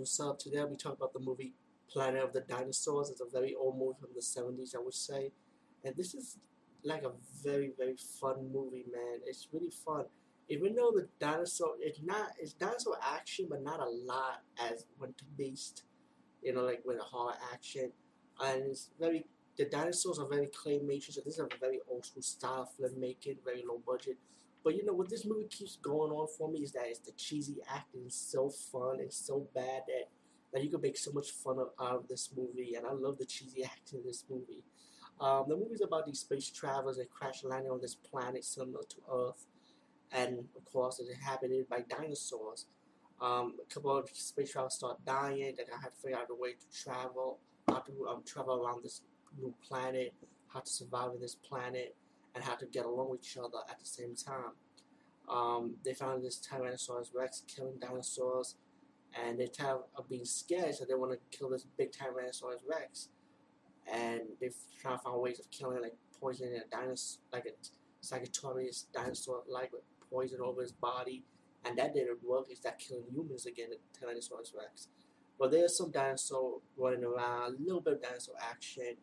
What's up? Today we talk about the movie Planet of the Dinosaurs. It's a very old movie from the 70s, I would say. And this is like a very, very fun movie, man. It's really fun. Even though the dinosaur, it's not, it's dinosaur action, but not a lot as when to Beast, you know, like with a horror action. And it's very, the dinosaurs are very claymation, so this is a very old school style filmmaking, very low budget. But you know what this movie keeps going on for me is that it's the cheesy acting so fun and so bad that that you can make so much fun of, out of this movie, and I love the cheesy acting in this movie. Um, the movie's about these space travelers that crash landing on this planet similar to Earth, and of course it's inhabited by dinosaurs. Um, a couple of space travelers start dying, and I have to figure out a way to travel, how to um, travel around this new planet, how to survive on this planet, and how to get along with each other at the same time. Um, they found this Tyrannosaurus Rex killing dinosaurs, and they tired of being scared, so they want to kill this big Tyrannosaurus Rex. And they try to find ways of killing, like poisoning a dinosaur, like a Sagittarius dinosaur, like with poison over his body, and that didn't work. Is that killing humans again, the Tyrannosaurus Rex? But there's some dinosaur running around, a little bit of dinosaur action.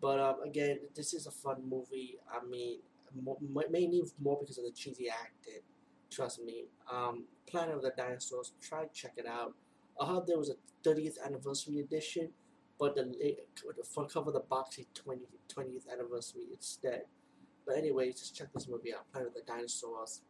But um, again, this is a fun movie. I mean, mo- mainly more because of the cheesy acting. Trust me. Um, Planet of the Dinosaurs. Try check it out. I heard there was a 30th anniversary edition, but the, front cover the box is 20, 20th anniversary instead. But anyway, just check this movie out. Planet of the Dinosaurs.